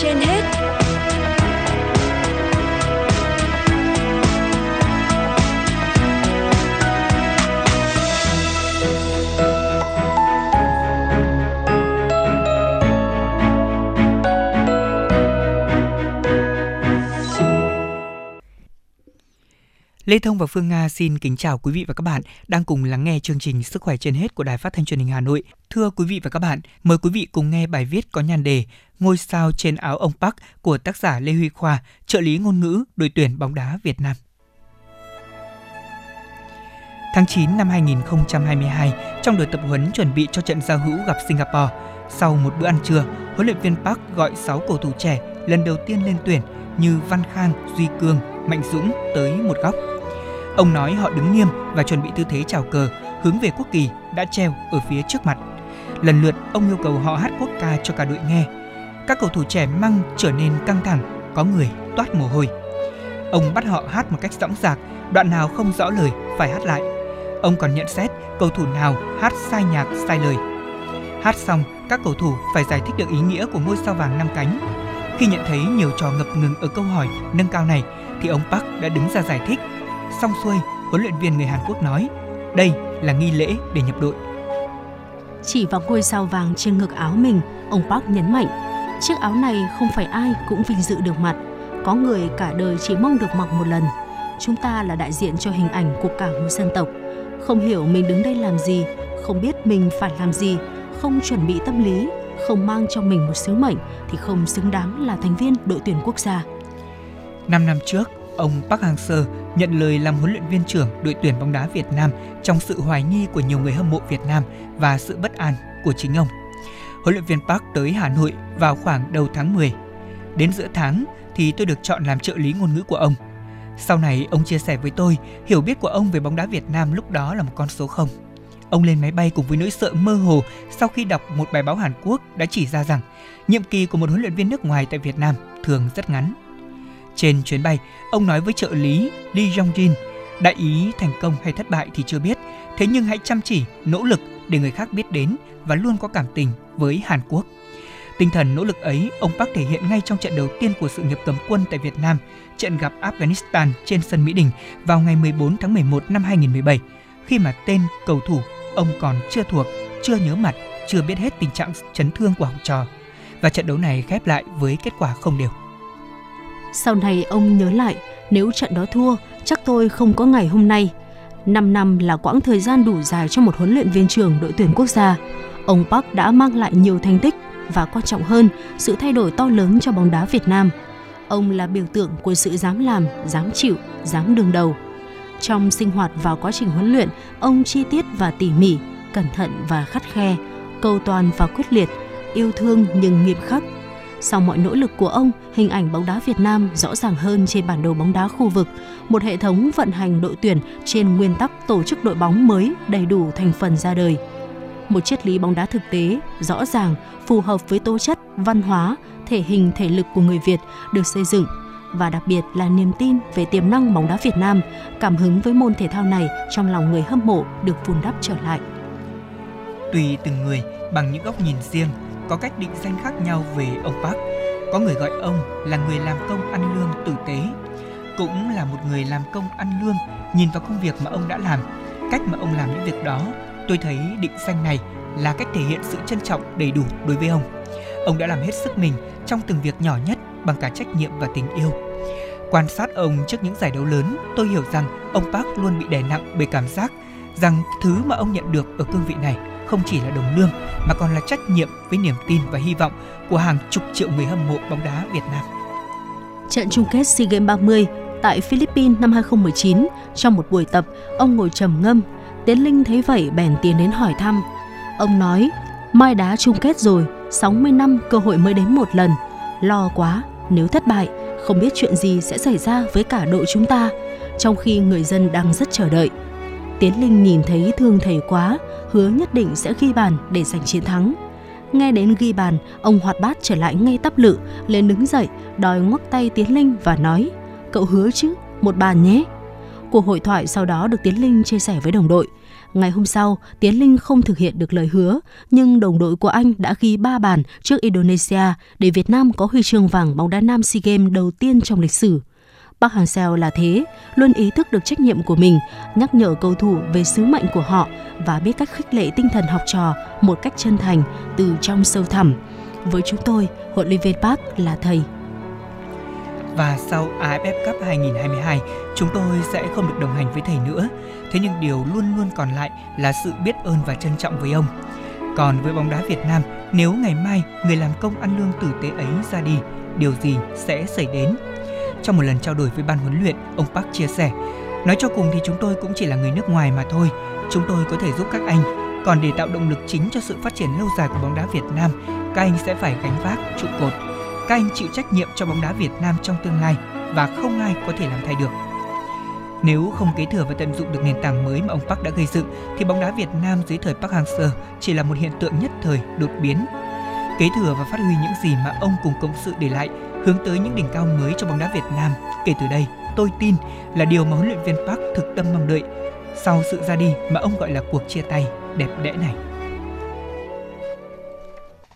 trên Lê Thông và Phương Nga xin kính chào quý vị và các bạn đang cùng lắng nghe chương trình Sức khỏe trên hết của Đài Phát thanh Truyền hình Hà Nội. Thưa quý vị và các bạn, mời quý vị cùng nghe bài viết có nhan đề Ngôi sao trên áo ông Park của tác giả Lê Huy Khoa, trợ lý ngôn ngữ đội tuyển bóng đá Việt Nam. Tháng 9 năm 2022, trong đợt tập huấn chuẩn bị cho trận giao hữu gặp Singapore, sau một bữa ăn trưa, huấn luyện viên Park gọi 6 cầu thủ trẻ lần đầu tiên lên tuyển như Văn Khang, Duy Cương, Mạnh Dũng tới một góc Ông nói họ đứng nghiêm và chuẩn bị tư thế chào cờ, hướng về quốc kỳ đã treo ở phía trước mặt. Lần lượt, ông yêu cầu họ hát quốc ca cho cả đội nghe. Các cầu thủ trẻ măng trở nên căng thẳng, có người toát mồ hôi. Ông bắt họ hát một cách dõng dạc, đoạn nào không rõ lời phải hát lại. Ông còn nhận xét cầu thủ nào hát sai nhạc, sai lời. Hát xong, các cầu thủ phải giải thích được ý nghĩa của ngôi sao vàng năm cánh. Khi nhận thấy nhiều trò ngập ngừng ở câu hỏi nâng cao này, thì ông Park đã đứng ra giải thích Xong xuôi, huấn luyện viên người Hàn Quốc nói, đây là nghi lễ để nhập đội. Chỉ vào ngôi sao vàng trên ngực áo mình, ông Park nhấn mạnh, chiếc áo này không phải ai cũng vinh dự được mặc, có người cả đời chỉ mong được mặc một lần. Chúng ta là đại diện cho hình ảnh của cả một dân tộc. Không hiểu mình đứng đây làm gì, không biết mình phải làm gì, không chuẩn bị tâm lý, không mang cho mình một sứ mệnh thì không xứng đáng là thành viên đội tuyển quốc gia. Năm năm trước, ông Park Hang-seo nhận lời làm huấn luyện viên trưởng đội tuyển bóng đá Việt Nam trong sự hoài nghi của nhiều người hâm mộ Việt Nam và sự bất an của chính ông. Huấn luyện viên Park tới Hà Nội vào khoảng đầu tháng 10. Đến giữa tháng thì tôi được chọn làm trợ lý ngôn ngữ của ông. Sau này ông chia sẻ với tôi hiểu biết của ông về bóng đá Việt Nam lúc đó là một con số không. Ông lên máy bay cùng với nỗi sợ mơ hồ sau khi đọc một bài báo Hàn Quốc đã chỉ ra rằng nhiệm kỳ của một huấn luyện viên nước ngoài tại Việt Nam thường rất ngắn trên chuyến bay, ông nói với trợ lý Lee Jong-jin, đại ý thành công hay thất bại thì chưa biết, thế nhưng hãy chăm chỉ, nỗ lực để người khác biết đến và luôn có cảm tình với Hàn Quốc. Tinh thần nỗ lực ấy, ông Park thể hiện ngay trong trận đầu tiên của sự nghiệp cầm quân tại Việt Nam, trận gặp Afghanistan trên sân Mỹ Đình vào ngày 14 tháng 11 năm 2017, khi mà tên cầu thủ ông còn chưa thuộc, chưa nhớ mặt, chưa biết hết tình trạng chấn thương của học trò. Và trận đấu này khép lại với kết quả không đều. Sau này ông nhớ lại, nếu trận đó thua, chắc tôi không có ngày hôm nay. 5 năm là quãng thời gian đủ dài cho một huấn luyện viên trưởng đội tuyển quốc gia. Ông Park đã mang lại nhiều thành tích và quan trọng hơn, sự thay đổi to lớn cho bóng đá Việt Nam. Ông là biểu tượng của sự dám làm, dám chịu, dám đương đầu. Trong sinh hoạt và quá trình huấn luyện, ông chi tiết và tỉ mỉ, cẩn thận và khắt khe, cầu toàn và quyết liệt, yêu thương nhưng nghiêm khắc, sau mọi nỗ lực của ông, hình ảnh bóng đá Việt Nam rõ ràng hơn trên bản đồ bóng đá khu vực, một hệ thống vận hành đội tuyển trên nguyên tắc tổ chức đội bóng mới đầy đủ thành phần ra đời. Một triết lý bóng đá thực tế, rõ ràng, phù hợp với tố chất, văn hóa, thể hình thể lực của người Việt được xây dựng và đặc biệt là niềm tin về tiềm năng bóng đá Việt Nam, cảm hứng với môn thể thao này trong lòng người hâm mộ được vun đắp trở lại. Tùy từng người bằng những góc nhìn riêng có cách định danh khác nhau về ông Park. Có người gọi ông là người làm công ăn lương tử tế, cũng là một người làm công ăn lương nhìn vào công việc mà ông đã làm, cách mà ông làm những việc đó, tôi thấy định danh này là cách thể hiện sự trân trọng đầy đủ đối với ông. Ông đã làm hết sức mình trong từng việc nhỏ nhất bằng cả trách nhiệm và tình yêu. Quan sát ông trước những giải đấu lớn, tôi hiểu rằng ông Park luôn bị đè nặng bởi cảm giác rằng thứ mà ông nhận được ở cương vị này không chỉ là đồng lương mà còn là trách nhiệm với niềm tin và hy vọng của hàng chục triệu người hâm mộ bóng đá Việt Nam. Trận chung kết SEA Games 30 tại Philippines năm 2019, trong một buổi tập, ông ngồi trầm ngâm. Tiến Linh thấy vậy bèn tiến đến hỏi thăm. Ông nói, mai đá chung kết rồi, 60 năm cơ hội mới đến một lần. Lo quá, nếu thất bại, không biết chuyện gì sẽ xảy ra với cả đội chúng ta, trong khi người dân đang rất chờ đợi. Tiến Linh nhìn thấy thương thầy quá, hứa nhất định sẽ ghi bàn để giành chiến thắng. Nghe đến ghi bàn, ông hoạt bát trở lại ngay tắp lự, lên đứng dậy, đòi ngoắc tay Tiến Linh và nói, cậu hứa chứ, một bàn nhé. Cuộc hội thoại sau đó được Tiến Linh chia sẻ với đồng đội. Ngày hôm sau, Tiến Linh không thực hiện được lời hứa, nhưng đồng đội của anh đã ghi 3 bàn trước Indonesia để Việt Nam có huy chương vàng bóng đá nam SEA Games đầu tiên trong lịch sử. Park Hang-seo là thế, luôn ý thức được trách nhiệm của mình, nhắc nhở cầu thủ về sứ mệnh của họ và biết cách khích lệ tinh thần học trò một cách chân thành từ trong sâu thẳm. Với chúng tôi, huấn luyện viên Park là thầy. Và sau AFF Cup 2022, chúng tôi sẽ không được đồng hành với thầy nữa. Thế nhưng điều luôn luôn còn lại là sự biết ơn và trân trọng với ông. Còn với bóng đá Việt Nam, nếu ngày mai người làm công ăn lương tử tế ấy ra đi, điều gì sẽ xảy đến? Trong một lần trao đổi với ban huấn luyện, ông Park chia sẻ, nói cho cùng thì chúng tôi cũng chỉ là người nước ngoài mà thôi. Chúng tôi có thể giúp các anh, còn để tạo động lực chính cho sự phát triển lâu dài của bóng đá Việt Nam, các anh sẽ phải gánh vác trụ cột. Các anh chịu trách nhiệm cho bóng đá Việt Nam trong tương lai và không ai có thể làm thay được. Nếu không kế thừa và tận dụng được nền tảng mới mà ông Park đã gây dựng, thì bóng đá Việt Nam dưới thời Park Hang-seo chỉ là một hiện tượng nhất thời, đột biến. Kế thừa và phát huy những gì mà ông cùng công sự để lại, hướng tới những đỉnh cao mới cho bóng đá Việt Nam. Kể từ đây, tôi tin là điều mà huấn luyện viên Park thực tâm mong đợi sau sự ra đi mà ông gọi là cuộc chia tay đẹp đẽ này.